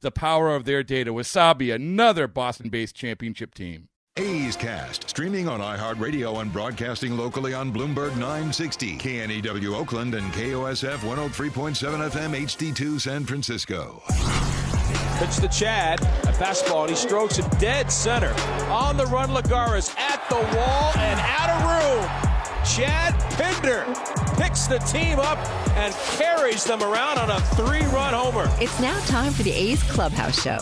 the power of their data. Wasabi, another Boston based championship team. A's Cast, streaming on iHeartRadio and broadcasting locally on Bloomberg 960, KNEW Oakland, and KOSF 103.7 FM HD2 San Francisco. Pitch to Chad. A fastball, and he strokes it dead center. On the run, Lagares at the wall and out of room. Chad Pinder picks the team up and carries them around on a three run homer. It's now time for the A's Clubhouse Show.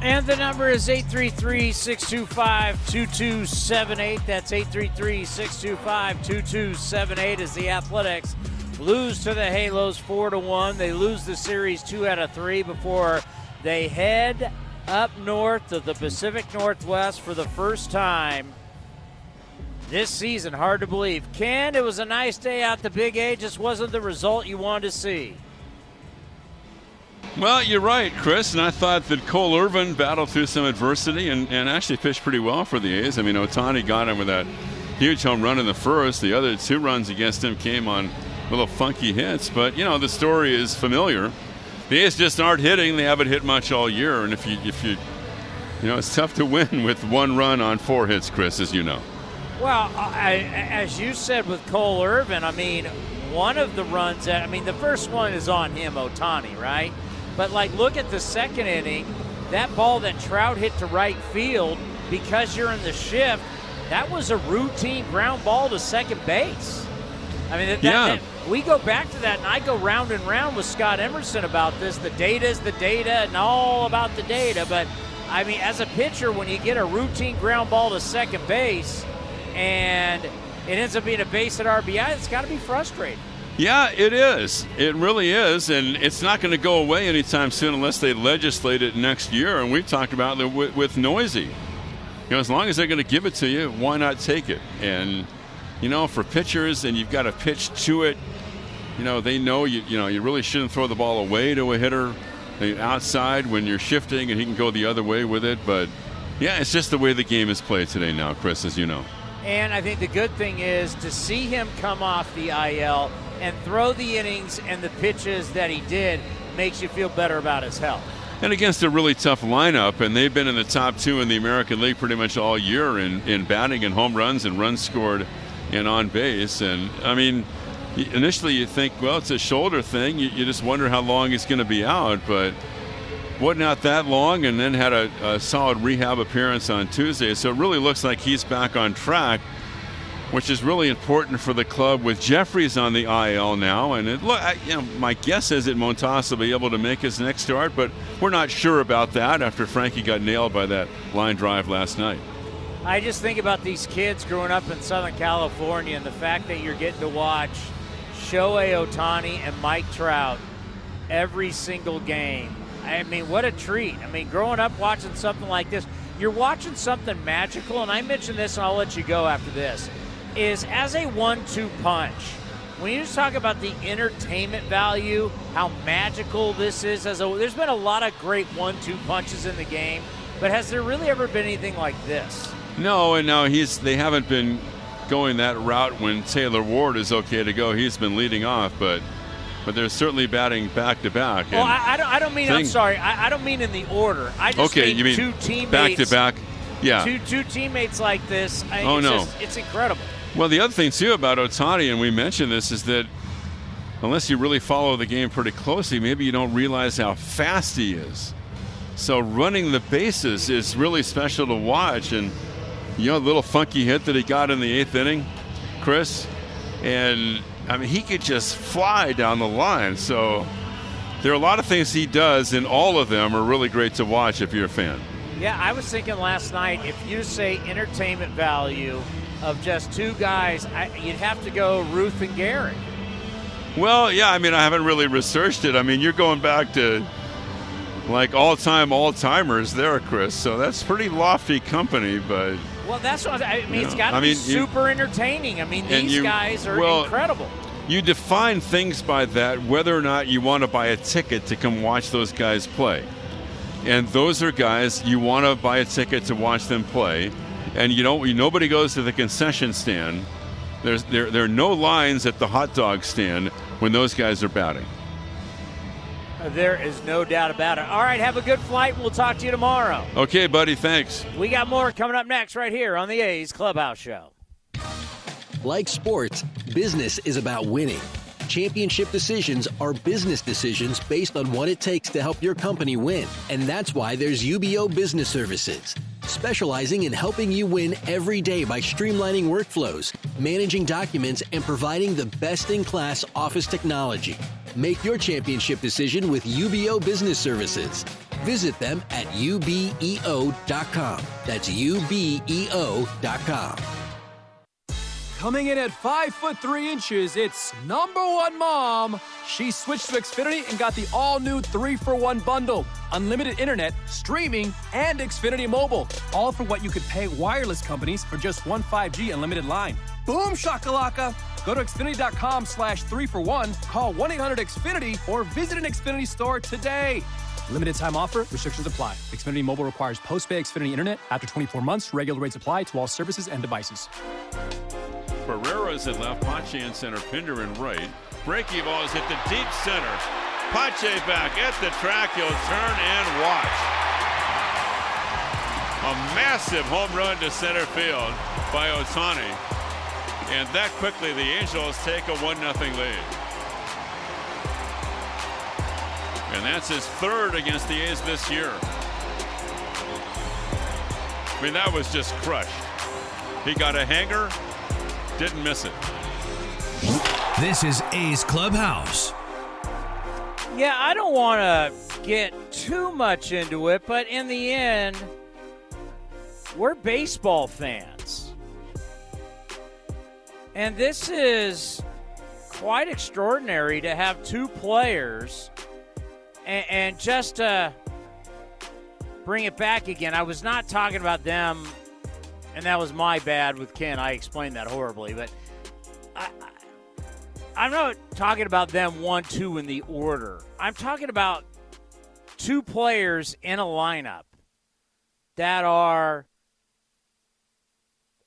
And the number is 833 625 2278. That's 833 625 2278 as the Athletics lose to the Halos 4 to 1. They lose the series 2 out of 3 before they head up north to the Pacific Northwest for the first time this season. Hard to believe. Ken, it was a nice day out the Big A, just wasn't the result you wanted to see. Well, you're right, Chris, and I thought that Cole Irvin battled through some adversity and, and actually pitched pretty well for the A's. I mean, Ohtani got him with that huge home run in the first. The other two runs against him came on little funky hits, but you know the story is familiar. The A's just aren't hitting; they haven't hit much all year, and if you if you you know it's tough to win with one run on four hits, Chris, as you know. Well, I, as you said with Cole Irvin, I mean, one of the runs that, I mean, the first one is on him, Ohtani, right? But, like, look at the second inning. That ball that Trout hit to right field, because you're in the shift, that was a routine ground ball to second base. I mean, that, yeah. That, we go back to that, and I go round and round with Scott Emerson about this. The data is the data, and all about the data. But, I mean, as a pitcher, when you get a routine ground ball to second base – and it ends up being a base at RBI, it's got to be frustrating. Yeah, it is. It really is, and it's not going to go away anytime soon unless they legislate it next year. And we've talked about it with, with Neuse. You know, as long as they're going to give it to you, why not take it? And you know, for pitchers, and you've got to pitch to it. You know, they know you. You know, you really shouldn't throw the ball away to a hitter uh, outside when you're shifting, and he can go the other way with it. But yeah, it's just the way the game is played today now, Chris, as you know. And I think the good thing is to see him come off the IL and throw the innings and the pitches that he did makes you feel better about his health. And against a really tough lineup, and they've been in the top two in the American League pretty much all year in, in batting and home runs and runs scored and on base. And I mean, initially you think, well, it's a shoulder thing. You, you just wonder how long he's going to be out, but wasn't out that long and then had a, a, solid rehab appearance on Tuesday. So it really looks like he's back on track, which is really important for the club with Jefferies on the IL now. And it look, you know, my guess is that Montas will be able to make his next start, but we're not sure about that after Frankie got nailed by that line drive last night. I just think about these kids growing up in Southern California and the fact that you're getting to watch Shohei Ohtani and Mike Trout every single game I mean, what a treat. I mean, growing up watching something like this, you're watching something magical, and I mentioned this, and I'll let you go after this, is as a one two punch. When you just talk about the entertainment value, how magical this is, as a, there's been a lot of great one two punches in the game, but has there really ever been anything like this? No, and now he's they haven't been going that route when Taylor Ward is okay to go. He's been leading off, but but they're certainly batting back to back. Well, I, I, don't, I don't mean. Thing, I'm sorry. I, I, don't mean in the order. I just okay, you mean two teammates back to back. Yeah, two two teammates like this. oh it's no, just, it's incredible. Well, the other thing too about Ohtani, and we mentioned this, is that unless you really follow the game pretty closely, maybe you don't realize how fast he is. So running the bases is really special to watch. And you know, the little funky hit that he got in the eighth inning, Chris, and I mean, he could just fly down the line. So there are a lot of things he does, and all of them are really great to watch if you're a fan. Yeah, I was thinking last night if you say entertainment value of just two guys, I, you'd have to go Ruth and Gehrig. Well, yeah, I mean, I haven't really researched it. I mean, you're going back to like all time, all timers there, Chris. So that's pretty lofty company, but. Well, that's what I mean. It's got to I mean, be super you, entertaining. I mean, these you, guys are well, incredible. You define things by that, whether or not you want to buy a ticket to come watch those guys play. And those are guys you want to buy a ticket to watch them play. And you don't. Nobody goes to the concession stand. There's there there are no lines at the hot dog stand when those guys are batting. There is no doubt about it. All right, have a good flight. We'll talk to you tomorrow. Okay, buddy. Thanks. We got more coming up next right here on the A's Clubhouse Show. Like sports, business is about winning. Championship decisions are business decisions based on what it takes to help your company win. And that's why there's UBEO Business Services specializing in helping you win every day by streamlining workflows, managing documents, and providing the best in class office technology. Make your championship decision with UBEO Business Services. Visit them at ubeo.com. That's ubeo.com. Coming in at 5 foot 3 inches, it's number one mom. She switched to Xfinity and got the all new 3 for 1 bundle unlimited internet, streaming, and Xfinity Mobile. All for what you could pay wireless companies for just one 5G unlimited line. Boom shakalaka! Go to Xfinity.com slash 3 for 1, call 1 800 Xfinity, or visit an Xfinity store today. Limited time offer, restrictions apply. Xfinity Mobile requires post pay Xfinity Internet. After 24 months, regular rates apply to all services and devices. Barrera's in left, Pache center, Pinder in right. Breaky ball is hit the deep center. Pache back at the track. He'll turn and watch. A massive home run to center field by Ohtani. And that quickly, the Angels take a 1 0 lead. And that's his third against the A's this year. I mean, that was just crushed. He got a hanger, didn't miss it. This is A's Clubhouse. Yeah, I don't want to get too much into it, but in the end, we're baseball fans. And this is quite extraordinary to have two players and, and just to bring it back again, I was not talking about them and that was my bad with Ken. I explained that horribly, but I, I, am not talking about them one, two in the order. I'm talking about two players in a lineup that are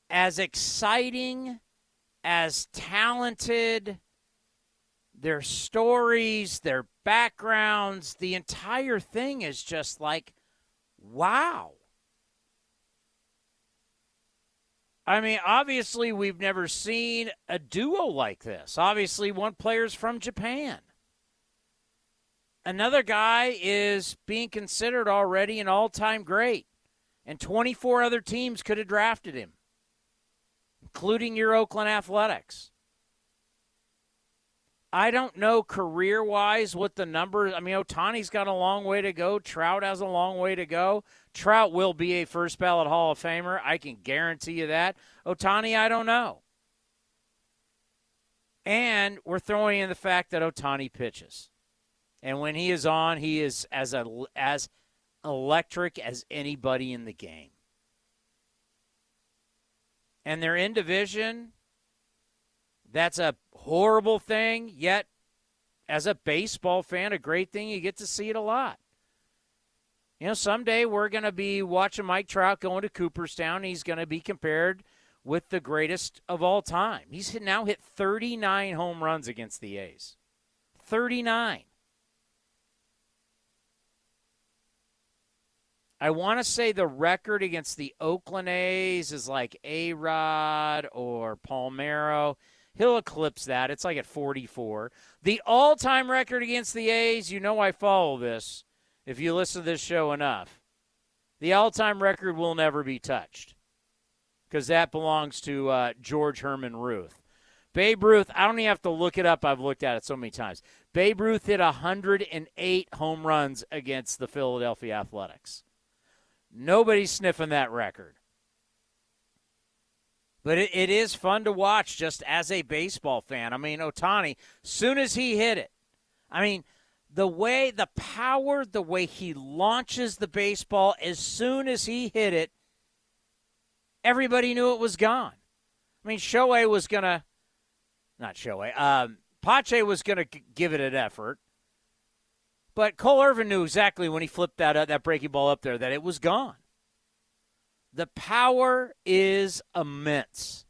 as exciting, as talented, their stories, their backgrounds, the entire thing is just like, wow. I mean, obviously, we've never seen a duo like this. Obviously, one player's from Japan. Another guy is being considered already an all time great, and 24 other teams could have drafted him, including your Oakland Athletics. I don't know career wise what the numbers. I mean, Ohtani's got a long way to go. Trout has a long way to go. Trout will be a first ballot Hall of Famer. I can guarantee you that. Ohtani, I don't know. And we're throwing in the fact that Ohtani pitches. And when he is on, he is as a, as electric as anybody in the game. And they're in division. That's a horrible thing, yet as a baseball fan, a great thing. You get to see it a lot. You know, someday we're going to be watching Mike Trout going to Cooperstown. He's going to be compared with the greatest of all time. He's now hit 39 home runs against the A's. 39. I want to say the record against the Oakland A's is like A Rod or Palmeiro. He'll eclipse that. It's like at 44. The all time record against the A's, you know I follow this if you listen to this show enough. The all time record will never be touched because that belongs to uh, George Herman Ruth. Babe Ruth, I don't even have to look it up. I've looked at it so many times. Babe Ruth hit 108 home runs against the Philadelphia Athletics. Nobody's sniffing that record. But it, it is fun to watch just as a baseball fan. I mean, Ohtani, soon as he hit it, I mean, the way, the power, the way he launches the baseball, as soon as he hit it, everybody knew it was gone. I mean, Shohei was going to, not Shohei, um, Pache was going to give it an effort. But Cole Irvin knew exactly when he flipped that uh, that breaking ball up there that it was gone. The power is immense.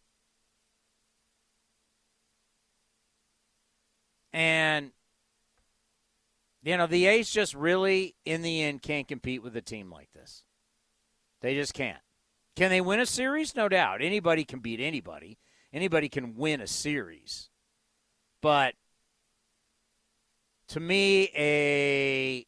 And you know, the A's just really in the end can't compete with a team like this. They just can't. Can they win a series? No doubt. Anybody can beat anybody. Anybody can win a series. But to me, a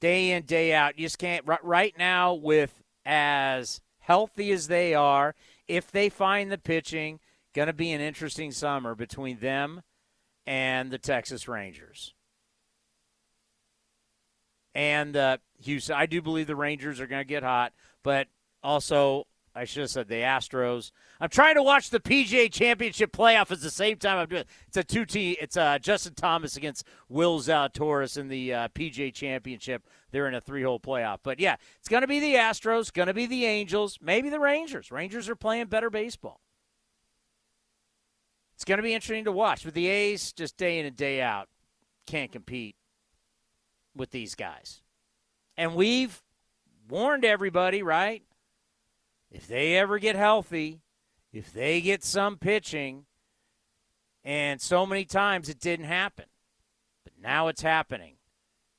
day in, day out, you just can't. Right now, with as healthy as they are, if they find the pitching, going to be an interesting summer between them and the Texas Rangers. And uh, Houston, I do believe the Rangers are going to get hot, but also I should have said the Astros. I'm trying to watch the PGA Championship playoff at the same time I'm doing. It. It's a two T. It's uh, Justin Thomas against Will Zalatoris in the uh, PGA Championship. They're in a three hole playoff. But yeah, it's going to be the Astros, going to be the Angels, maybe the Rangers. Rangers are playing better baseball. It's going to be interesting to watch. But the A's, just day in and day out, can't compete with these guys. And we've warned everybody, right? If they ever get healthy, if they get some pitching, and so many times it didn't happen, but now it's happening.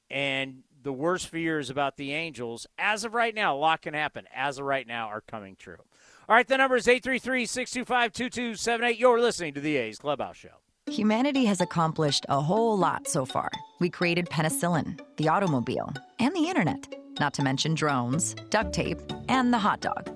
And the worst fears about the Angels, as of right now, a lot can happen, as of right now, are coming true. All right, the number is 833 625 2278. You're listening to the A's Clubhouse Show. Humanity has accomplished a whole lot so far. We created penicillin, the automobile, and the internet, not to mention drones, duct tape, and the hot dog.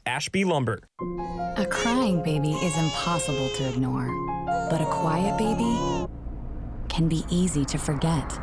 Ashby Lumber. A crying baby is impossible to ignore, but a quiet baby can be easy to forget.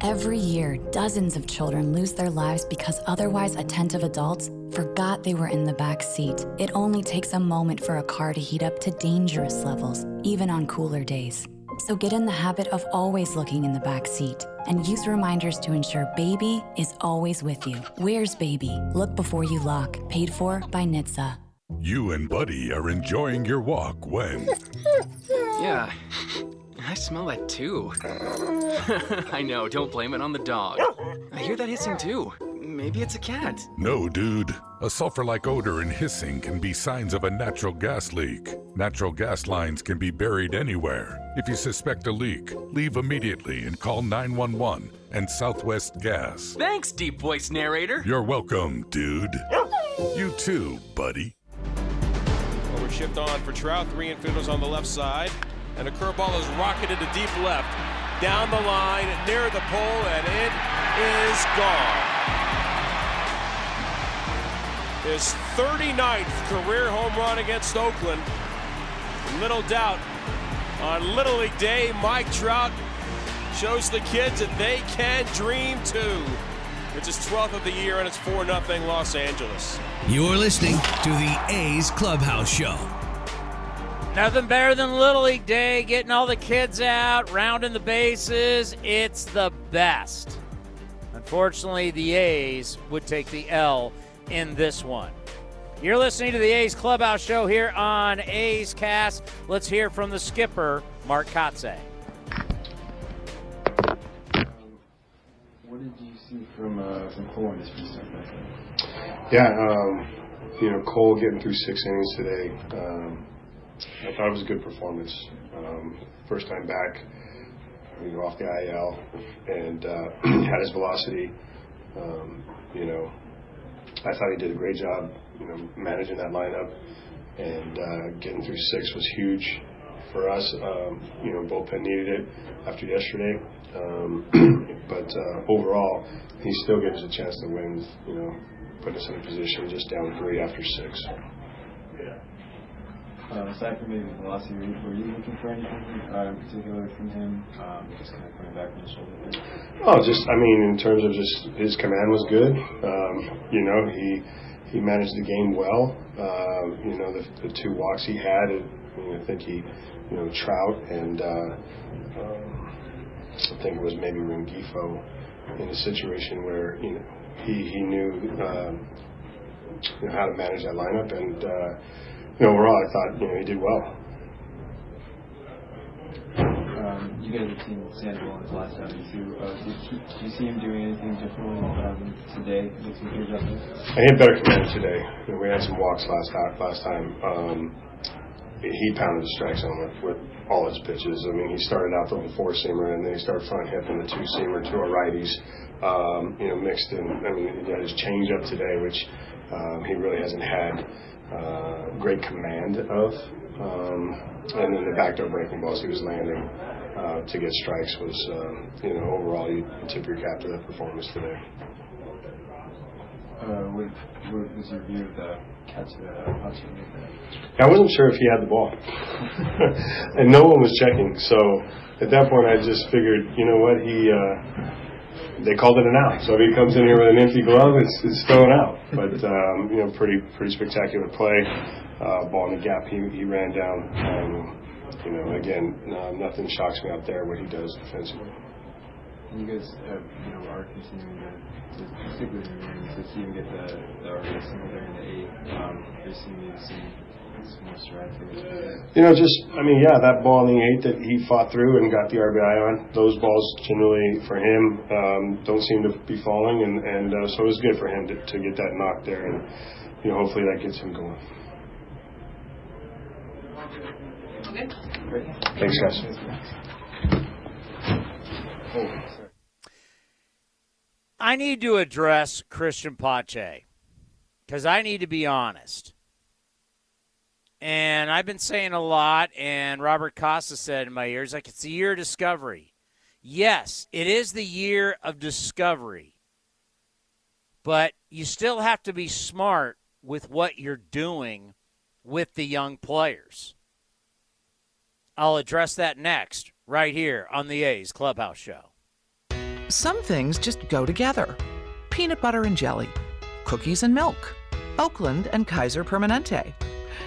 Every year, dozens of children lose their lives because otherwise attentive adults forgot they were in the back seat. It only takes a moment for a car to heat up to dangerous levels, even on cooler days. So get in the habit of always looking in the back seat and use reminders to ensure baby is always with you. Where's baby? Look before you lock. Paid for by NHTSA. You and Buddy are enjoying your walk when. yeah, I smell that too. I know, don't blame it on the dog. I hear that hissing too. Maybe it's a cat. No, dude. A sulfur like odor and hissing can be signs of a natural gas leak. Natural gas lines can be buried anywhere. If you suspect a leak, leave immediately and call 911 and Southwest Gas. Thanks, deep voice narrator. You're welcome, dude. You too, buddy. Over shift on for Trout. Three infielders on the left side. And a curveball is rocketed to deep left. Down the line, near the pole, and it is gone. His 39th career home run against Oakland. Little doubt on Little League Day, Mike Trout shows the kids that they can dream too. It's his 12th of the year, and it's 4 0 Los Angeles. You're listening to the A's Clubhouse Show. Nothing better than Little League Day, getting all the kids out, rounding the bases. It's the best. Unfortunately, the A's would take the L in this one. You're listening to the A's Clubhouse Show here on A's Cast. Let's hear from the skipper, Mark Kotsay. What did you see from uh, from Cole in his first start back? Yeah, um, you know, Cole getting through six innings today. Um, I thought it was a good performance. Um, first time back, you know, off the IL, and uh, had his velocity. Um, you know, I thought he did a great job. You know, managing that lineup and uh, getting through six was huge for us. Um, you know, bullpen needed it after yesterday. Um, but uh, overall, he still gives us a chance to win. You know, put us in a position just down three after six. Um, aside from maybe the velocity, were you looking for anything uh, in particular from him? Um, just kind of coming back from the shoulder. Oh, just I mean, in terms of just his command was good. Um, you know, he he managed the game well. Um, you know, the, the two walks he had, I, mean, I think he, you know, Trout and uh, um, I think it was maybe Rengifo in a situation where you know he he knew um, you know how to manage that lineup and. Uh, you know, overall, I thought you know he did well. Um, you guys have seen Sandoval in his last outing too. Uh, did, he, did you see him doing anything differently um, today with some pitch I hit better command today. You know, we had some walks last last time. Um, he pounded the strike zone with, with all his pitches. I mean, he started out a four seamer, and then he started front hipping the two seamer to our righties. Um, you know, mixed in. I mean, he had his changeup today, which um, he really hasn't had uh, great command of. Um, and then the backdoor breaking balls he was landing uh, to get strikes was, um, you know, overall you tip your cap to that performance today. Uh, what, what was your view of the catch that uh, made I wasn't sure if he had the ball, and no one was checking. So at that point, I just figured, you know what, he. Uh, they called it an out. So if he comes in here with an empty glove, it's, it's thrown out. But um, you know, pretty pretty spectacular play. Uh, ball in the gap, he, he ran down. Um, you know, again, uh, nothing shocks me out there what he does defensively. And you guys, uh, you know, are continuing to, to stick with him and to see him get the, the RBI single there in the eight. Um, are seeing some you know, just I mean, yeah, that ball in the eight that he fought through and got the RBI on. Those balls generally for him um, don't seem to be falling, and and uh, so it was good for him to, to get that knock there, and you know, hopefully that gets him going. Okay. Thanks, guys. I need to address Christian Pache because I need to be honest. And I've been saying a lot, and Robert Costa said in my ears, like, it's the year of discovery. Yes, it is the year of discovery. But you still have to be smart with what you're doing with the young players. I'll address that next, right here on the A's Clubhouse Show. Some things just go together peanut butter and jelly, cookies and milk, Oakland and Kaiser Permanente.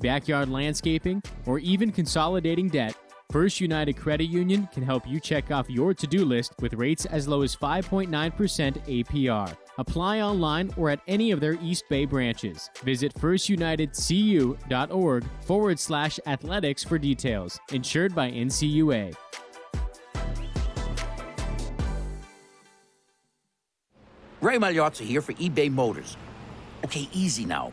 backyard landscaping, or even consolidating debt, First United Credit Union can help you check off your to do list with rates as low as 5.9% APR. Apply online or at any of their East Bay branches. Visit firstunitedcu.org forward slash athletics for details. Insured by NCUA. Ray Magliozzi here for eBay Motors. Okay, easy now.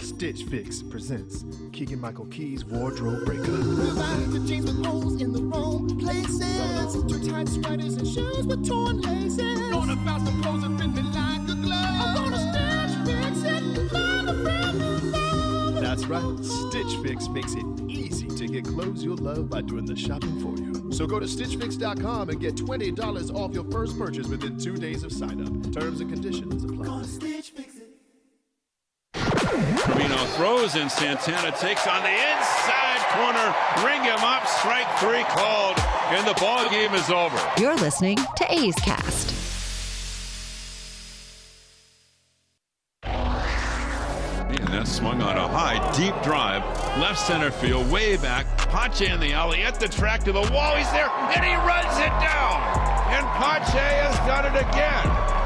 Stitch Fix presents Keegan Michael Key's Wardrobe Breakup. the jeans with holes in the wrong places. Too tight sweaters and shoes with torn laces. Going about the clothes that fit me like a glove. I'm gonna stitch fix it find a brand new love. That's right, Stitch Fix makes it easy to get clothes you'll love by doing the shopping for you. So go to StitchFix.com and get $20 off your first purchase within two days of sign up. Terms and conditions apply. Carino throws and Santana takes on the inside corner. Ring him up. Strike three called, and the ball game is over. You're listening to A's Cast. And that swung on a high, deep drive, left center field, way back. Pache in the alley at the track to the wall. He's there, and he runs it down. And Pache has done it again.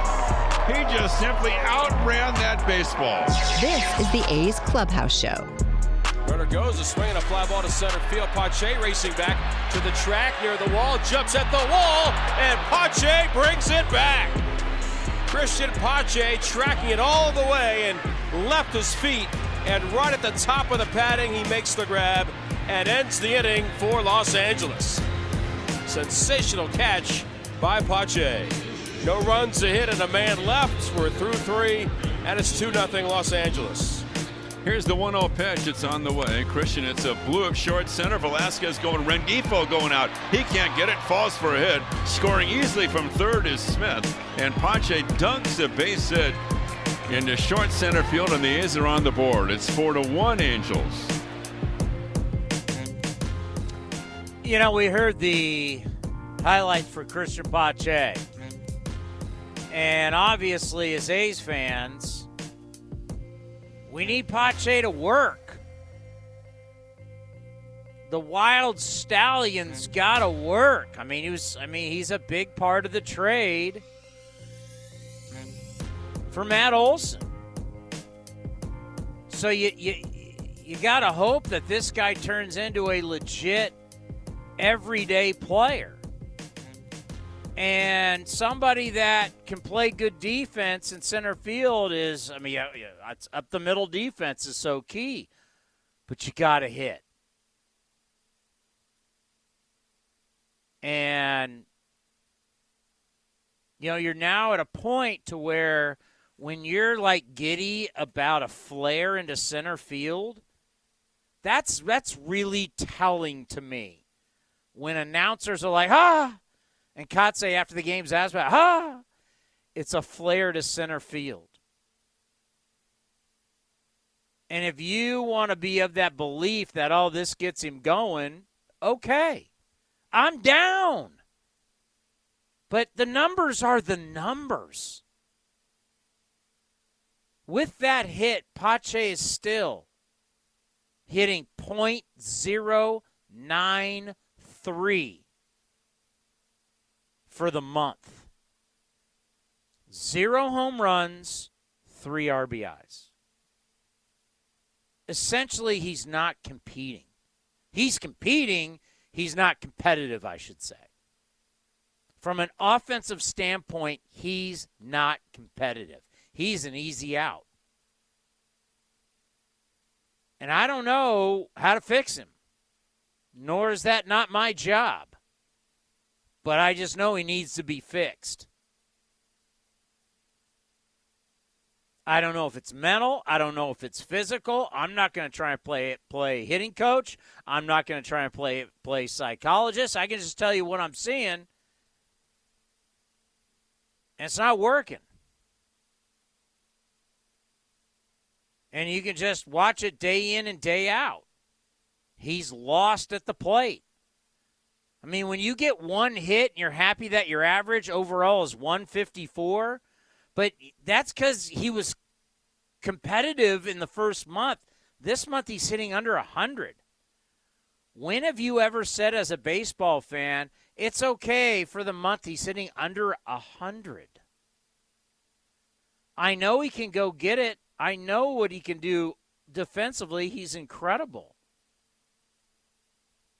He just simply outran that baseball. This is the A's Clubhouse Show. Runner goes, a swing and a fly ball to center field. Pache racing back to the track near the wall, jumps at the wall, and Pache brings it back. Christian Pache tracking it all the way and left his feet, and right at the top of the padding, he makes the grab and ends the inning for Los Angeles. Sensational catch by Pache. No runs, a hit, and a man left. We're through three, and it's 2 0 Los Angeles. Here's the 1 0 pitch. It's on the way. Christian, it's a blew up short center. Velazquez going. Rengifo going out. He can't get it. Falls for a hit. Scoring easily from third is Smith. And Pache dunks a base hit into short center field, and the A's are on the board. It's 4 to 1 Angels. You know, we heard the highlights for Christian Pache. And obviously, as A's fans, we need Pache to work. The Wild Stallions got to work. I mean, he was. I mean, he's a big part of the trade for Matt Olson. So you you you got to hope that this guy turns into a legit everyday player and somebody that can play good defense in center field is i mean up the middle defense is so key but you got to hit. And you know you're now at a point to where when you're like giddy about a flare into center field that's that's really telling to me. When announcers are like ah and Kotsay after the game's asked about, ah, it's a flare to center field. And if you want to be of that belief that all oh, this gets him going, okay, I'm down. But the numbers are the numbers. With that hit, Pache is still hitting .093 for the month. Zero home runs, three RBIs. Essentially, he's not competing. He's competing, he's not competitive, I should say. From an offensive standpoint, he's not competitive. He's an easy out. And I don't know how to fix him, nor is that not my job but I just know he needs to be fixed. I don't know if it's mental. I don't know if it's physical. I'm not going to try and play play hitting coach. I'm not going to try and play play psychologist. I can just tell you what I'm seeing, and it's not working. And you can just watch it day in and day out. He's lost at the plate. I mean, when you get one hit and you're happy that your average overall is 154, but that's because he was competitive in the first month. This month he's hitting under 100. When have you ever said as a baseball fan, it's okay for the month he's hitting under 100? I know he can go get it. I know what he can do defensively. He's incredible.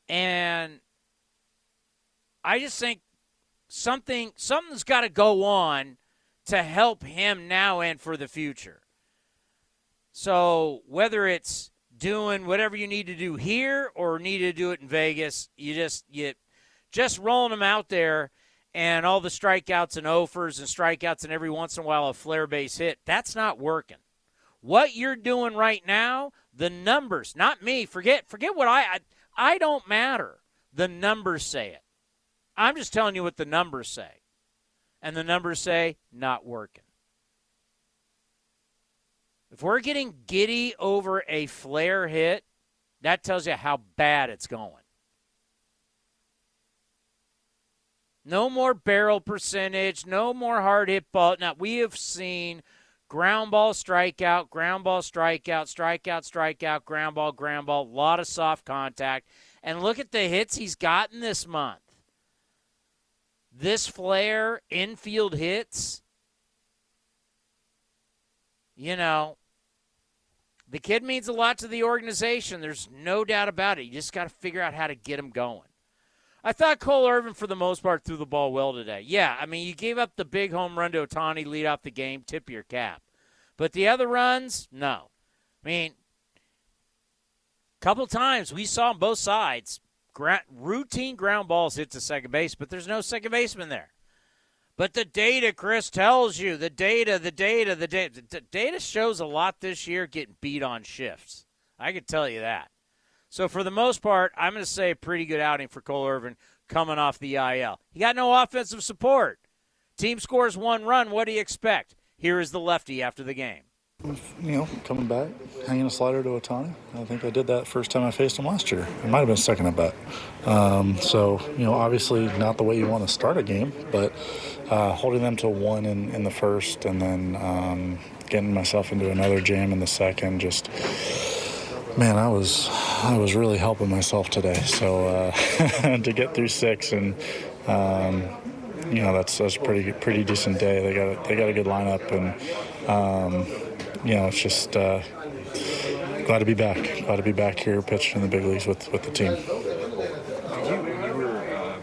And I just think something something's got to go on to help him now and for the future. So whether it's doing whatever you need to do here or need to do it in Vegas, you just you just rolling them out there and all the strikeouts and offers and strikeouts and every once in a while a flare base hit, that's not working. What you're doing right now, the numbers, not me, forget forget what I I, I don't matter. The numbers say it. I'm just telling you what the numbers say. And the numbers say not working. If we're getting giddy over a flare hit, that tells you how bad it's going. No more barrel percentage, no more hard hit ball. Now, we have seen ground ball strikeout, ground ball strikeout, strikeout, strikeout, ground ball, ground ball, a lot of soft contact. And look at the hits he's gotten this month. This flare, infield hits. You know, the kid means a lot to the organization. There's no doubt about it. You just got to figure out how to get him going. I thought Cole Irvin, for the most part, threw the ball well today. Yeah, I mean, you gave up the big home run to Ohtani, lead off the game, tip your cap. But the other runs, no. I mean, a couple times we saw on both sides gra- routine ground balls hit to second base, but there's no second baseman there. But the data, Chris, tells you the data, the data, the data. The data shows a lot this year getting beat on shifts. I can tell you that. So for the most part, I'm going to say a pretty good outing for Cole Irvin coming off the IL. He got no offensive support. Team scores one run. What do you expect? Here is the lefty after the game. You know, coming back, hanging a slider to Ohtani. I think I did that first time I faced him last year. It might have been second at bat. Um, so, you know, obviously not the way you want to start a game, but uh, holding them to one in, in the first and then um, getting myself into another jam in the second just man i was i was really helping myself today so uh, to get through six and um, you know that's that's a pretty pretty decent day they got a, they got a good lineup and um, you know it's just uh, glad to be back glad to be back here pitching in the big leagues with with the team Did you, you were um,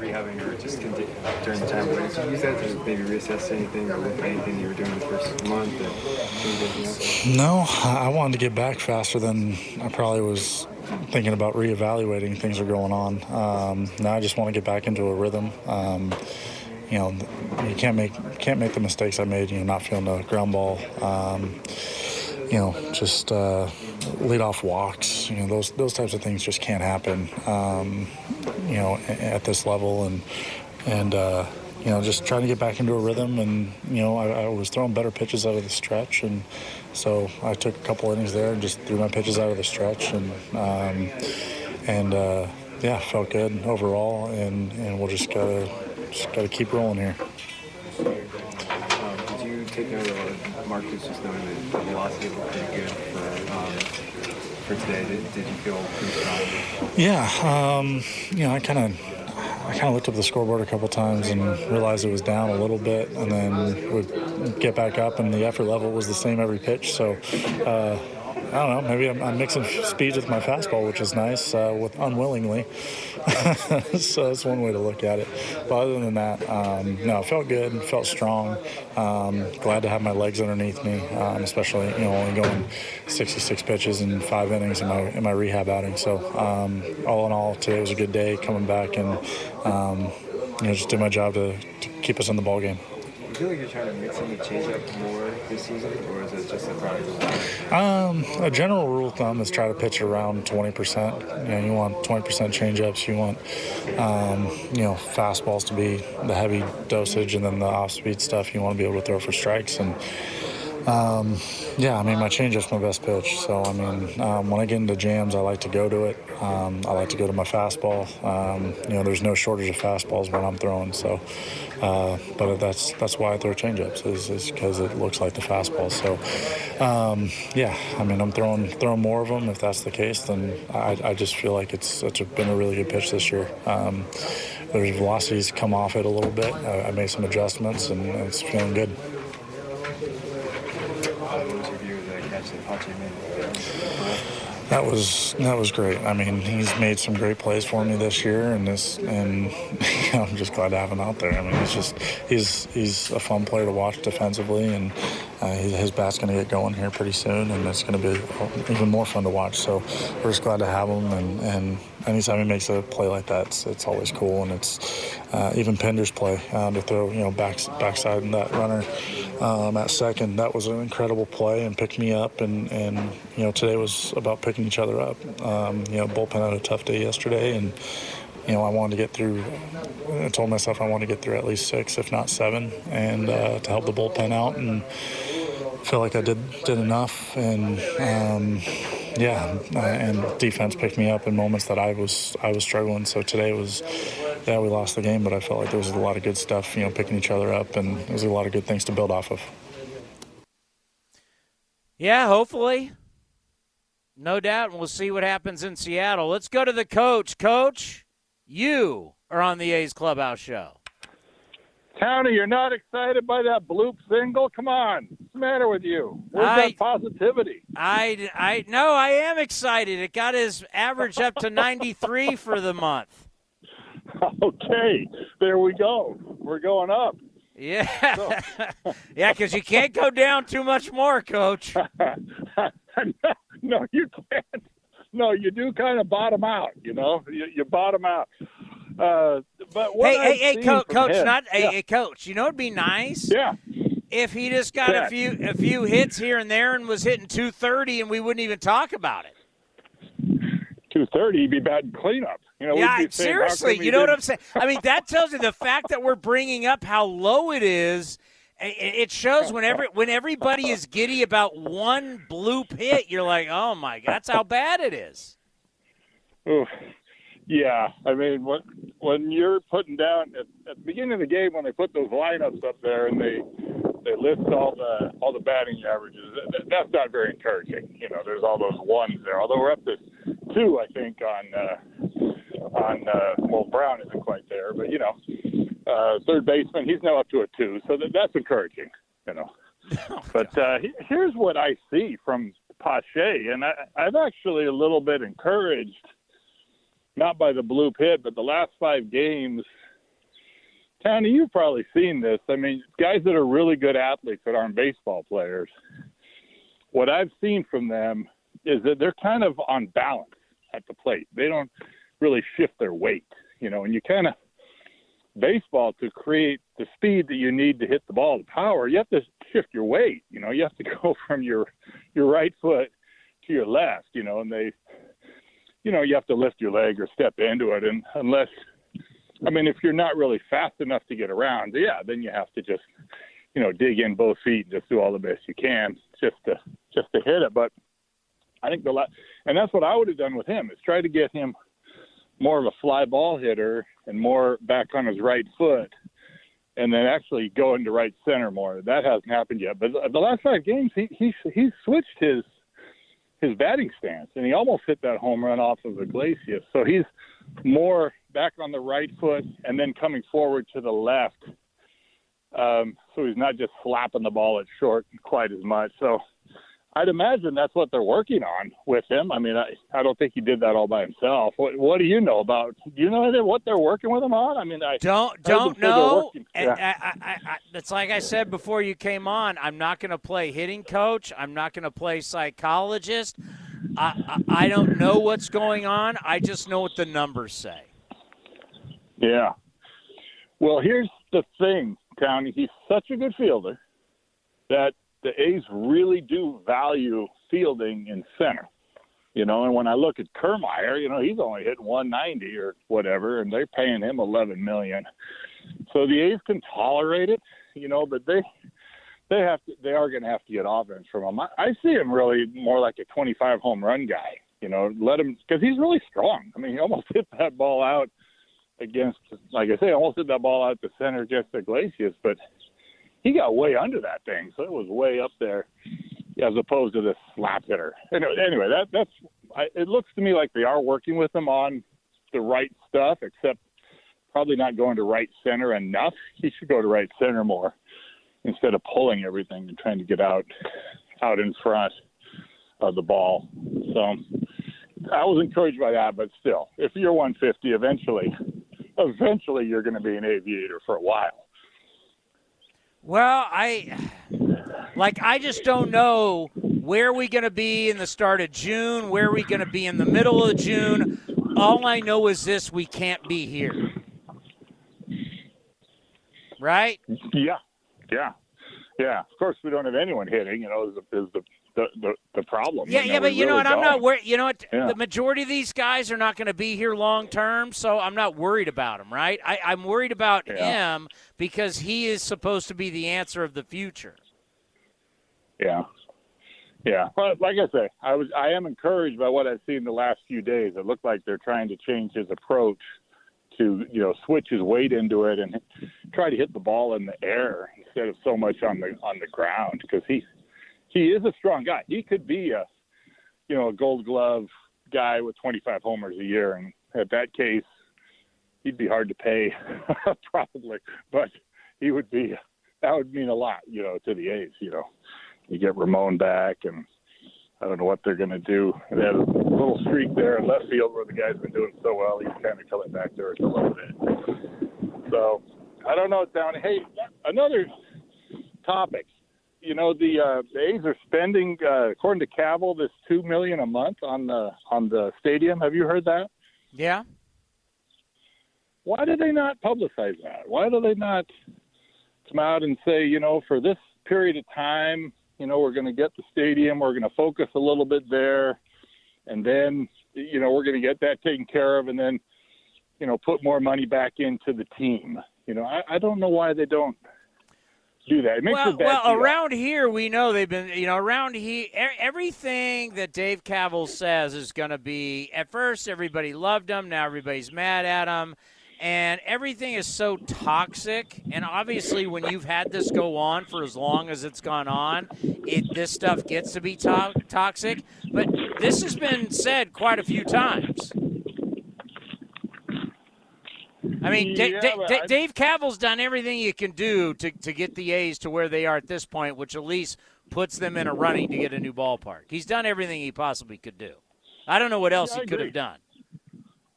rehabbing or just during the time did you use that to maybe reassess anything or look at anything you were doing the first month and change anything else? No, I I wanted to get back faster than I probably was thinking about reevaluating things are going on. Um, now I just want to get back into a rhythm. Um, you know, you can't make can't make the mistakes I made. You know, not feeling the ground ball. Um, you know, just uh, lead off walks. You know, those those types of things just can't happen. Um, you know, at this level and and. Uh, you know, just trying to get back into a rhythm, and you know, I, I was throwing better pitches out of the stretch, and so I took a couple innings there and just threw my pitches out of the stretch, and um, and uh, yeah, felt good overall, and, and we'll just gotta just gotta keep rolling here. Um, did you take note of Marcus just knowing that the velocity looked pretty good for, um, for today? Did, did you feel pretty strong? Yeah, um, you know, I kind of I kind of looked up the scoreboard a couple times and realized it was down a little bit, and then would get back up, and the effort level was the same every pitch. So. Uh, I don't know. Maybe I'm, I'm mixing speeds with my fastball, which is nice, uh, with unwillingly. so that's one way to look at it. But other than that, um, no, felt good, felt strong. Um, glad to have my legs underneath me, um, especially you know only going 66 pitches in five innings in my in my rehab outing. So um, all in all, today was a good day coming back and um, you know just did my job to, to keep us in the ball game. Feel like you're trying to mix in the changeup more this season, or is it just a that? Um, a general rule of thumb is try to pitch around 20%. You know, you want 20% changeups. You want, um, you know, fastballs to be the heavy dosage, and then the off-speed stuff you want to be able to throw for strikes. And um, yeah, I mean, my changeup's my best pitch. So I mean, um, when I get into jams, I like to go to it. Um, I like to go to my fastball. Um, you know, there's no shortage of fastballs when I'm throwing. So, uh, but that's that's why I throw changeups is because it looks like the fastball. So, um, yeah, I mean, I'm throwing throwing more of them. If that's the case, then I, I just feel like it's a, been a really good pitch this year. Um, there's velocities come off it a little bit. I, I made some adjustments, and it's feeling good. Pache made. That was that was great. I mean, he's made some great plays for me this year, and this and you know, I'm just glad to have him out there. I mean, he's just he's he's a fun player to watch defensively, and uh, his bat's going to get going here pretty soon, and it's going to be even more fun to watch. So we're just glad to have him, and and anytime he makes a play like that, it's, it's always cool, and it's uh, even Pinder's play uh, to throw you know back backside and that runner um, at second. That was an incredible play and picked me up, and and you know today was about picking each other up. Um, you know, bullpen had a tough day yesterday, and you know I wanted to get through. I told myself I wanted to get through at least six, if not seven, and uh, to help the bullpen out and feel like I did did enough, and um, yeah, and defense picked me up in moments that I was I was struggling. So today was, yeah, we lost the game, but I felt like there was a lot of good stuff, you know, picking each other up, and there was a lot of good things to build off of. Yeah, hopefully. No doubt, and we'll see what happens in Seattle. Let's go to the coach. Coach, you are on the A's Clubhouse Show. Townie, you're not excited by that bloop single? Come on. What's the matter with you? Where's I- that positivity? I, I, no, I am excited. It got his average up to 93 for the month. Okay, there we go. We're going up. Yeah. yeah, because you can't go down too much more, coach. no, you can't. No, you do kind of bottom out, you know? You, you bottom out. Uh, but what Hey, I've hey, hey, coach, coach, him- not Yeah. hey, coach. You know it'd be nice. Yeah. If he just got a few a few hits here and there and was hitting 230 and we wouldn't even talk about it. 230, he'd be batting cleanup. You know, yeah, saying, seriously, you know what didn't- I'm saying? I mean, that tells you the fact that we're bringing up how low it is. It shows whenever when everybody is giddy about one bloop hit, you're like, oh my, god, that's how bad it is. Oof. Yeah, I mean, when when you're putting down at, at the beginning of the game when they put those lineups up there and they they list all the all the batting averages, that, that's not very encouraging. You know, there's all those ones there. Although we're up to two, I think on uh, on uh, well Brown isn't quite there, but you know, uh, third baseman he's now up to a two, so that, that's encouraging. You know, but uh, here's what I see from Pache, and I, I'm actually a little bit encouraged not by the bloop hit, but the last five games. Tony, you've probably seen this. I mean, guys that are really good athletes that aren't baseball players. What I've seen from them is that they're kind of on balance at the plate. They don't really shift their weight, you know, and you kind of baseball to create the speed that you need to hit the ball, the power, you have to shift your weight. You know, you have to go from your your right foot to your left, you know, and they you know, you have to lift your leg or step into it. And unless, I mean, if you're not really fast enough to get around, yeah, then you have to just, you know, dig in both feet and just do all the best you can just to just to hit it. But I think the la- and that's what I would have done with him is try to get him more of a fly ball hitter and more back on his right foot, and then actually go into right center more. That hasn't happened yet. But the last five games, he he he switched his his batting stance, and he almost hit that home run off of Iglesias. So he's more back on the right foot and then coming forward to the left. Um, so he's not just slapping the ball at short quite as much. So I'd imagine that's what they're working on with him. I mean, I, I don't think he did that all by himself. What, what do you know about? Do you know what they're working with him on? I mean, I Don't don't know. And yeah. I, I, I, it's like I said before you came on. I'm not going to play hitting coach. I'm not going to play psychologist. I, I I don't know what's going on. I just know what the numbers say. Yeah. Well, here's the thing, Townie. He's such a good fielder that the A's really do value fielding in center. You know, and when I look at Kiermaier, you know, he's only hitting 190 or whatever, and they're paying him 11 million. So the A's can tolerate it, you know, but they they have to they are going to have to get offense from him. I, I see him really more like a 25 home run guy. You know, let him because he's really strong. I mean, he almost hit that ball out against, like I say, almost hit that ball out to center just Iglesias, but he got way under that thing, so it was way up there as opposed to this slap hitter. Anyway, anyway that that's I, it looks to me like they are working with him on the right stuff, except probably not going to right center enough. He should go to right center more instead of pulling everything and trying to get out out in front. of the ball. So I was encouraged by that, but still, if you're 150, eventually, eventually you're going to be an aviator for a while. Well, I like I just don't know where we going to be in the start of June, where we going to be in the middle of June. All I know is this: we can't be here, right? Yeah, yeah, yeah. Of course, we don't have anyone hitting. You know, is the is the the, the, the problem. Yeah, yeah, but you know really what? I'm not don't. worried. You know what? Yeah. The majority of these guys are not going to be here long term, so I'm not worried about him. Right? I, I'm worried about Yeah. him because he is supposed to be the answer of the future. Yeah. Yeah. But like I say, I was I am encouraged by what I've seen the last few days. It looked like they're trying to change his approach to, you know, switch his weight into it and try to hit the ball in the air instead of so much on the on the ground because he he is a strong guy. He could be a you know, a gold glove guy with 25 homers a year and at that case he'd be hard to pay probably, but he would be that would mean a lot, you know, to the A's, you know you get Ramon back, and I don't know what they're going to do. They had a little streak there in left field where the guy's been doing so well. He's kind of coming back earth a little bit. So I don't know, down. Hey, another topic. You know the uh, the A's are spending, uh, according to Kaval, this two million a month on the on the stadium. Have you heard that? Yeah. Why do they not publicize that? Why do they not come out and say, you know, for this period of time, you know, we're going to get the stadium, we're going to focus a little bit there, and then, you know, we're going to get that taken care of, and then, you know, put more money back into the team. You know, I, I don't know why they don't do that. It makes well, it bad well, around here we know they've been, you know, around here everything that Dave Kaval says is going to be. At first, everybody loved him. Now everybody's mad at him, and everything is so toxic. And obviously, when you've had this go on for as long as it's gone on, it this stuff gets to be to- toxic. But this has been said quite a few times. I mean, Yeah, but Da- I- Dave Kaval's done everything he can do to, to get the A's to where they are at this point, which at least puts them in a running to get a new ballpark. He's done everything he possibly could do. I don't know what else Yeah, he could have done.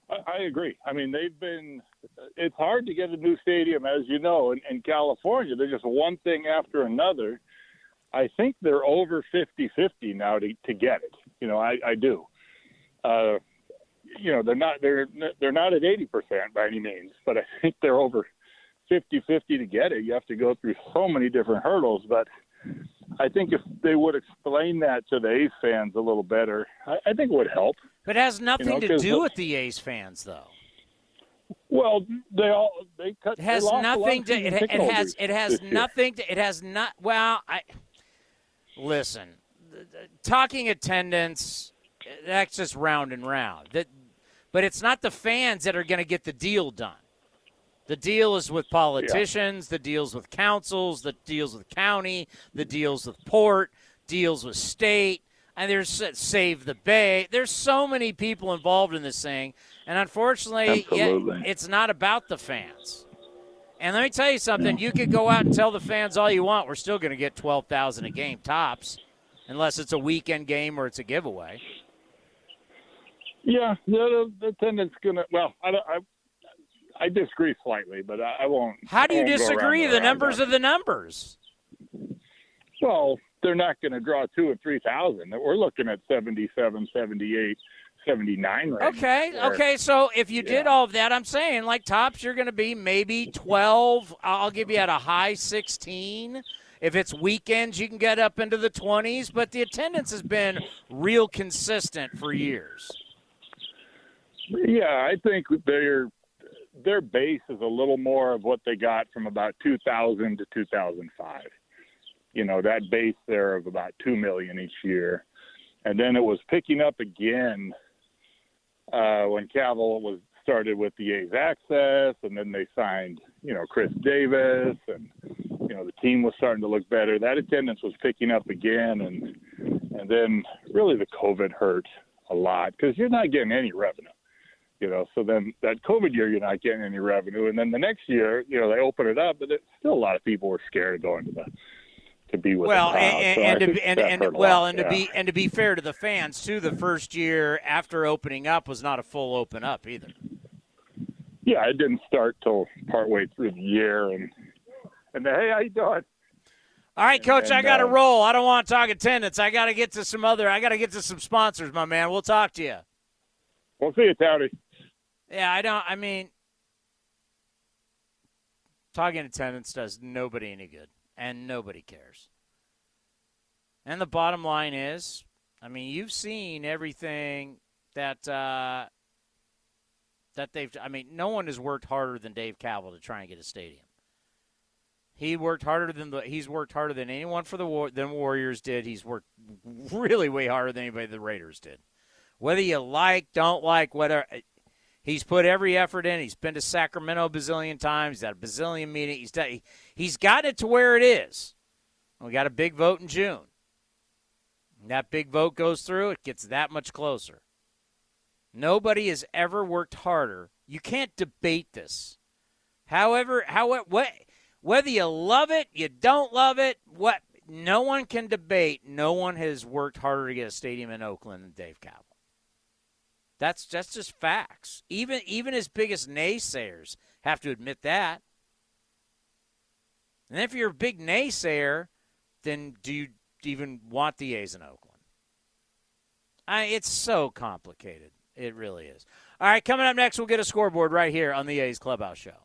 I, I agree. I mean, they've been. It's hard to get a new stadium, as you know, in, in California. They're just one thing after another. I think they're over 50-50 now to to get it. You know, I, I do. Uh, you know, they're not they're they're not at 80 percent by any means, but I think they're over 50-50 to get it. You have to go through so many different hurdles, but. I think if they would explain that to the A's fans a little better, I, I think it would help. But it has nothing know, to do with the A's fans, though. Well, they all they cut. It has they lost a lot of nothing to. It, it has. It has nothing to. It has not. Well, I listen. Talking attendance, that's just round and round. That, but it's not the fans that are going to get the deal done. The deal is with politicians. The deals with councils. The deals with county. The deals with port. Deals with state. And there's Save the Bay. There's so many people involved in this thing, and unfortunately, yeah, it's not about the fans. And let me tell you something: you could go out and tell the fans all you want. We're still going to get twelve thousand a game tops, unless it's a weekend game or it's a giveaway. Yeah, the, the attendance gonna. Well, I, don't- I I disagree slightly, but I, I won't. How do you disagree? The numbers are the numbers. Well, they're not going to draw two or three thousand. We're looking at 77, 78, 79 range. Okay, where- okay. So if you did all of that, I'm saying like tops, you're going to be maybe 12. I'll give you at a high 16. If it's weekends, you can get up into the 20s. But the attendance has been real consistent for years. Yeah, I think their their base is a little more of what they got from about 2000 to 2005. You know, that base there of about 2 million each year. And then it was picking up again uh, when Kaval was started with the A's Access, and then they signed, you know, Khris Davis, and you know the team was starting to look better. That attendance was picking up again, and and then really the COVID hurt a lot because you're not getting any revenue you know so then that covid year you're not getting any revenue and then the next year you know they open it up but it, still a lot of people were scared of going to the to be with well, and, So and, to, be- and, and well, lot, and yeah. to be and to be fair to the fans too, the first year after opening up was not a full open up either. yeah, it didn't start till partway through the year, and and the, hey, how you doing? All right, coach, I got to uh, roll. I don't want to talk attendance. I got to get to some other. I got to get to some sponsors, my man. We'll talk to you. We'll see you, Towdy. Yeah, I don't. I mean, talking attendance does nobody any good, and nobody cares. And the bottom line is, I mean, you've seen everything that uh, that they've. I mean, no one has worked harder than Dave Kaval to try and get a stadium. He worked harder than the. He's worked harder than anyone for the than Warriors did. He's worked really way harder than anybody the Raiders did. Whether you like, don't like, whether He's put every effort in. He's been to Sacramento a bazillion times. He's had a bazillion meetings. He's done, he, he's gotten it to where it is. We got a big vote in June. And that big vote goes through, it gets that much closer. Nobody has ever worked harder. You can't debate this. However, how what whether you love it, you don't love it, what no one can debate. No one has worked harder to get a stadium in Oakland than Dave Kaval. That's that's just facts. Even even his biggest naysayers have to admit that. And if you're a big naysayer, then do you even want the A's in Oakland? I, it's so complicated. It really is. All right, coming up next, we'll get a scoreboard right here on the A's Clubhouse Show.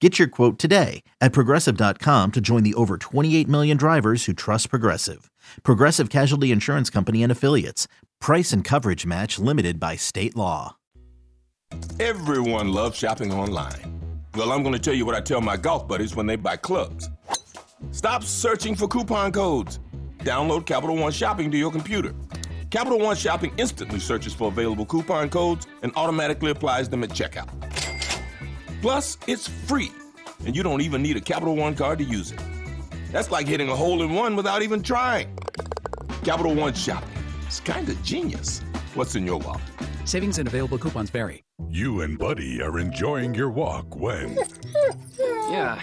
Get your quote today at progressive.com to join the over 28 million drivers who trust Progressive. Progressive Casualty Insurance Company and Affiliates. Price and coverage match limited by state law. Everyone loves shopping online. Well, I'm going to tell you what I tell my golf buddies when they buy clubs. Stop searching for coupon codes. Download Capital One Shopping to your computer. Capital One Shopping instantly searches for available coupon codes and automatically applies them at checkout. Plus, it's free, and you don't even need a Capital One card to use it. That's like hitting a hole in one without even trying. Capital One Shopping. It's kind of genius. What's in your wallet? Savings and available coupons vary. You and Buddy are enjoying your walk when. Yeah,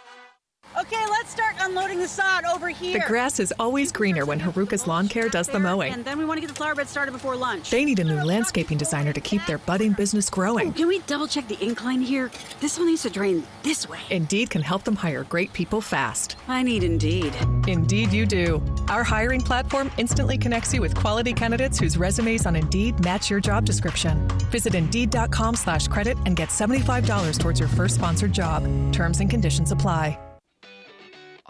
Okay, let's start unloading the sod over here. The grass is always greener when Haruka's Lawn Care does the mowing. And then we want to get the flower bed started before lunch. They need a new landscaping designer to keep their budding business growing. Ooh, can we double check the incline here? This one needs to drain this way. Indeed can help them hire great people fast. I need Indeed. Indeed, you do. Our hiring platform instantly connects you with quality candidates whose resumes on Indeed match your job description. Visit Indeed.com slash credit and get $75 towards your first sponsored job. Terms and conditions apply.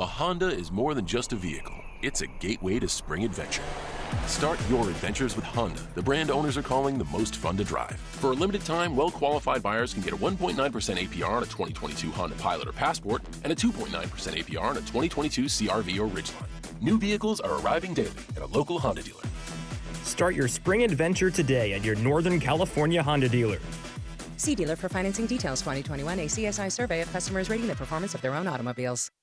A Honda is more than just a vehicle, it's a gateway to spring adventure. Start your adventures with Honda, the brand owners are calling the most fun to drive. For a limited time, well qualified buyers can get a 1.9% APR on a 2022 Honda Pilot or Passport and a 2.9% APR on a 2022 CRV or Ridgeline. New vehicles are arriving daily at a local Honda dealer. Start your spring adventure today at your Northern California Honda dealer. See dealer for financing details 2021 ACSI survey of customers rating the performance of their own automobiles.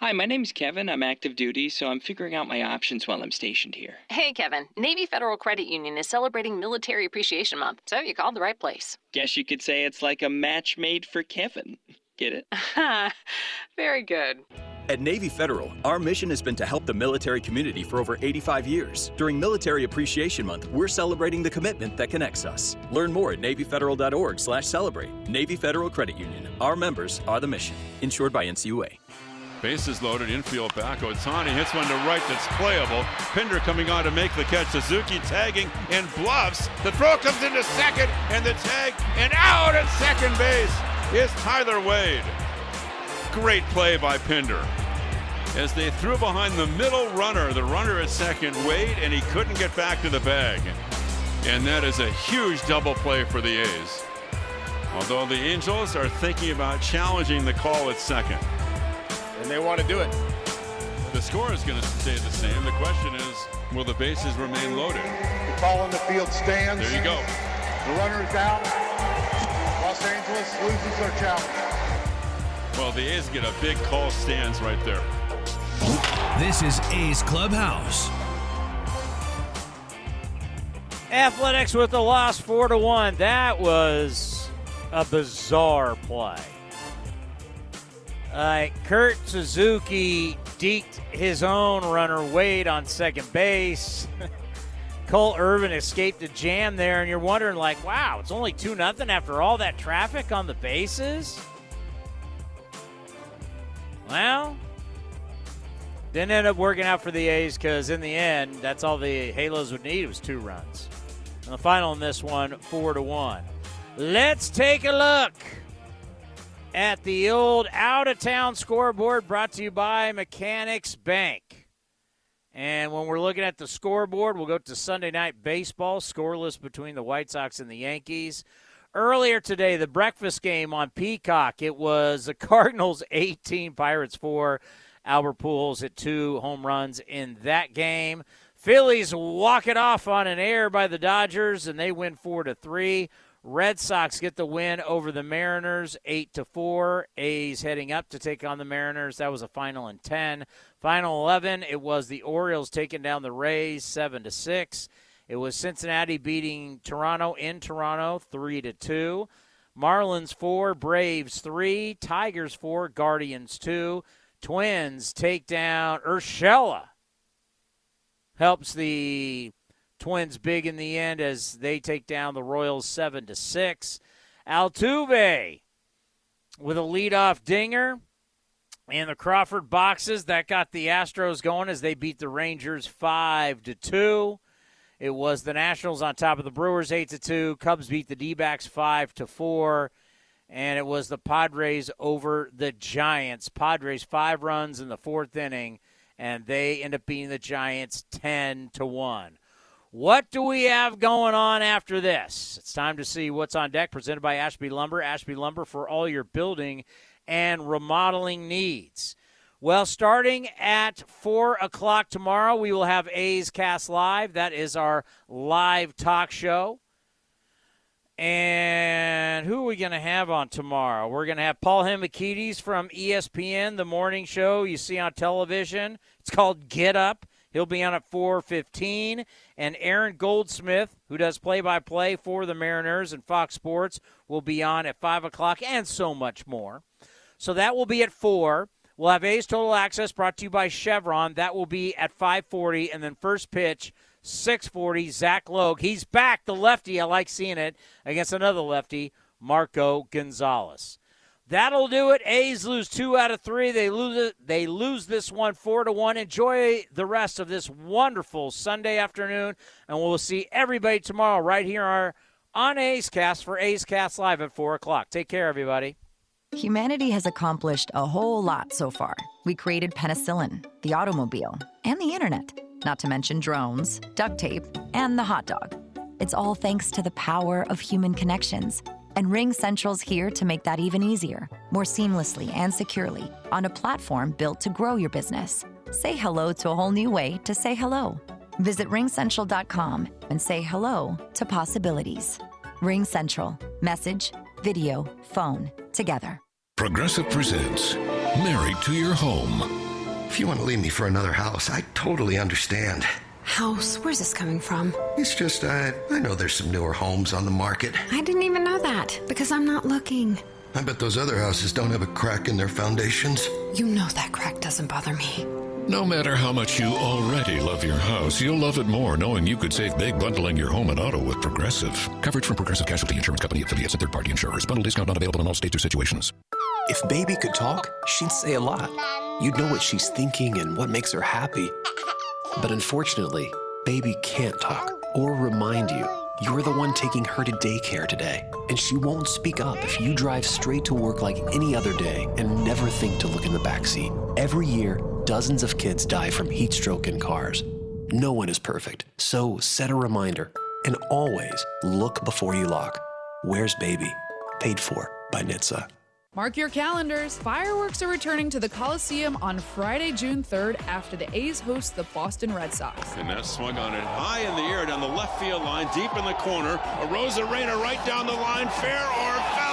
Hi, my name's Kevin. I'm active duty, so I'm figuring out my options while I'm stationed here. Hey, Kevin. Navy Federal Credit Union is celebrating Military Appreciation Month, so you called the right place. Guess you could say it's like a match made for Kevin. Get it? Very good. At Navy Federal, our mission has been to help the military community for over 85 years. During Military Appreciation Month, we're celebrating the commitment that connects us. Learn more at NavyFederal.org slash celebrate. Navy Federal Credit Union. Our members are the mission. Insured by NCUA. Bases loaded, infield back. Ohtani hits one to right that's playable. Pinder coming on to make the catch. Suzuki tagging and bluffs. The throw comes into second, and the tag, and out at second base is Tyler Wade. Great play by Pinder. As they threw behind the middle runner, the runner at second, Wade, and he couldn't get back to the bag. And that is a huge double play for the A's. Although the Angels are thinking about challenging the call at second. And they want to do it. The score is going to stay the same. The question is, will the bases remain loaded? The ball in the field stands. There you go. The runner is out. Los Angeles loses their challenge. Well, the A's get a big call stands right there. This is A's Clubhouse. Athletics with the loss, four to one. That was a bizarre play. Uh, Kurt Suzuki deked his own runner Wade on second base. Cole Irvin escaped a jam there, and you're wondering, like, wow, it's only 2 nothing after all that traffic on the bases? Well, didn't end up working out for the A's because in the end, that's all the Halos would need was two runs. And the final in this one, four to one. Let's take a look at the old out of town scoreboard brought to you by Mechanics Bank. And when we're looking at the scoreboard, we'll go to Sunday night baseball, scoreless between the White Sox and the Yankees. Earlier today, the breakfast game on Peacock, it was the Cardinals 18, Pirates 4. Albert Pujols hit two home runs in that game. Phillies walk it off on an air by the Dodgers, and they win 4 to 3. Red Sox get the win over the Mariners, eight to four. A's heading up to take on the Mariners. That was a final in ten. Final eleven. It was the Orioles taking down the Rays, seven to six. It was Cincinnati beating Toronto in Toronto, three to two. Marlins four, Braves three, Tigers four, Guardians two. Twins take down Urshela. Helps the Twins big in the end as they take down the Royals seven to six. Altuve with a leadoff dinger. And the Crawford boxes that got the Astros going as they beat the Rangers five to two. It was the Nationals on top of the Brewers eight to two. Cubs beat the D-backs five to four, and it was the Padres over the Giants. Padres five runs in the fourth inning, and they end up beating the Giants ten to one. What do we have going on after this? It's time to see what's on deck. Presented by Ashby Lumber. Ashby Lumber for all your building and remodeling needs. Well, starting at 4 o'clock tomorrow, we will have A's Cast Live. That is our live talk show. And who are we going to have on tomorrow? We're going to have Paul Hembekides from ESPN, the morning show you see on television. It's called Get Up. He'll be on at 4:15, and Aaron Goldsmith, who does play-by-play for the Mariners and Fox Sports, will be on at 5 o'clock, and so much more. So that will be at four. We'll have A's Total Access brought to you by Chevron. That will be at 5:40, and then first pitch 6:40. Zach Logue, he's back. The lefty, I like seeing it against another lefty, Marco Gonzales. That'll do it. A's lose two out of three. They lose it. They lose this one four to one. Enjoy the rest of this wonderful Sunday afternoon, and we'll see everybody tomorrow right here on A's Cast for A's Cast Live at four o'clock. Take care, everybody. Humanity has accomplished a whole lot so far. We created penicillin, the automobile, and the internet, not to mention drones, duct tape, and the hot dog. It's all thanks to the power of human connections. And Ring Central's here to make that even easier, more seamlessly and securely, on a platform built to grow your business. Say hello to a whole new way to say hello. Visit ringcentral.com and say hello to possibilities. Ring Central. Message, video, phone, together. Progressive presents Married to Your Home. If you want to leave me for another house, I totally understand. House? Where's this coming from? It's just, I, I know there's some newer homes on the market. I didn't even know that because I'm not looking. I bet those other houses don't have a crack in their foundations. You know that crack doesn't bother me. No matter how much you already love your house, you'll love it more knowing you could save big bundling your home and auto with Progressive. Coverage from Progressive Casualty Insurance Company affiliates and third-party insurers. Bundle discount not available in all states or situations. If baby could talk, she'd say a lot. You'd know what she's thinking and what makes her happy. But unfortunately, baby can't talk or remind you you're the one taking her to daycare today, and she won't speak up if you drive straight to work like any other day and never think to look in the backseat. Every year, dozens of kids die from heat stroke in cars. No one is perfect, so set a reminder and always look before you lock. Where's baby? Paid for by NHTSA. Mark your calendars. Fireworks are returning to the Coliseum on Friday, June 3rd after the A's host the Boston Red Sox. And that swung on it high in the air down the left field line, deep in the corner. A Rosarena right down the line, fair or foul!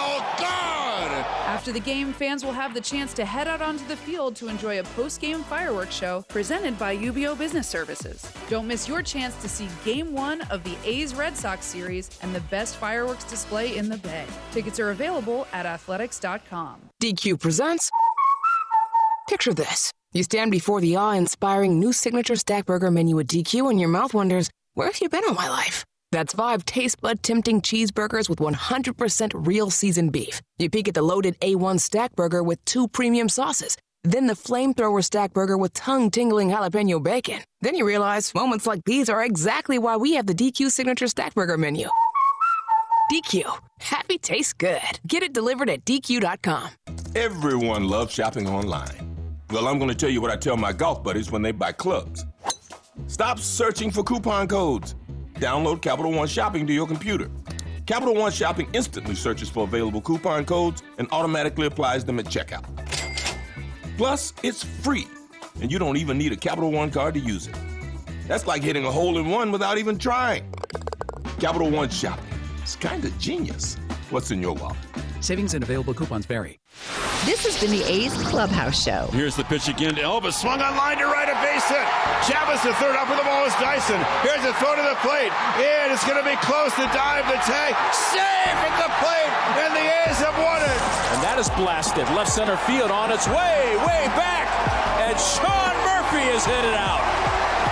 After the game, fans will have the chance to head out onto the field to enjoy a post-game fireworks show presented by UBEO Business Services. Don't miss your chance to see Game 1 of the A's Red Sox series and the best fireworks display in the Bay. Tickets are available at athletics.com. DQ presents. Picture this. You stand before the awe inspiring new signature stack burger menu at DQ, and your mouth wonders, where have you been all my life? That's five taste bud tempting cheeseburgers with 100% real seasoned beef. You peek at the loaded A1 stack burger with two premium sauces. Then the flamethrower stack burger with tongue tingling jalapeno bacon. Then you realize moments like these are exactly why we have the DQ signature stack burger menu. DQ. Happy tastes good. Get it delivered at DQ.com. Everyone loves shopping online. Well, I'm going to tell you what I tell my golf buddies when they buy clubs. Stop searching for coupon codes. Download Capital One Shopping to your computer. Capital One Shopping instantly searches for available coupon codes and automatically applies them at checkout. Plus, it's free, and you don't even need a Capital One card to use it. That's like hitting a hole in one without even trying. Capital One Shopping. It's kind of genius. What's in your wallet? Savings and available coupons vary. This has been the A's Clubhouse Show. Here's the pitch again to Elvis. Swung on line to right, a base hit. Chavez to third, up with the ball is Dyson. Here's a throw to the plate. And it's going to be close to dive the tag. Safe at the plate, and the A's have won it. And that is blasted. Left center field on its way, way back. And Sean Murphy is hit it out.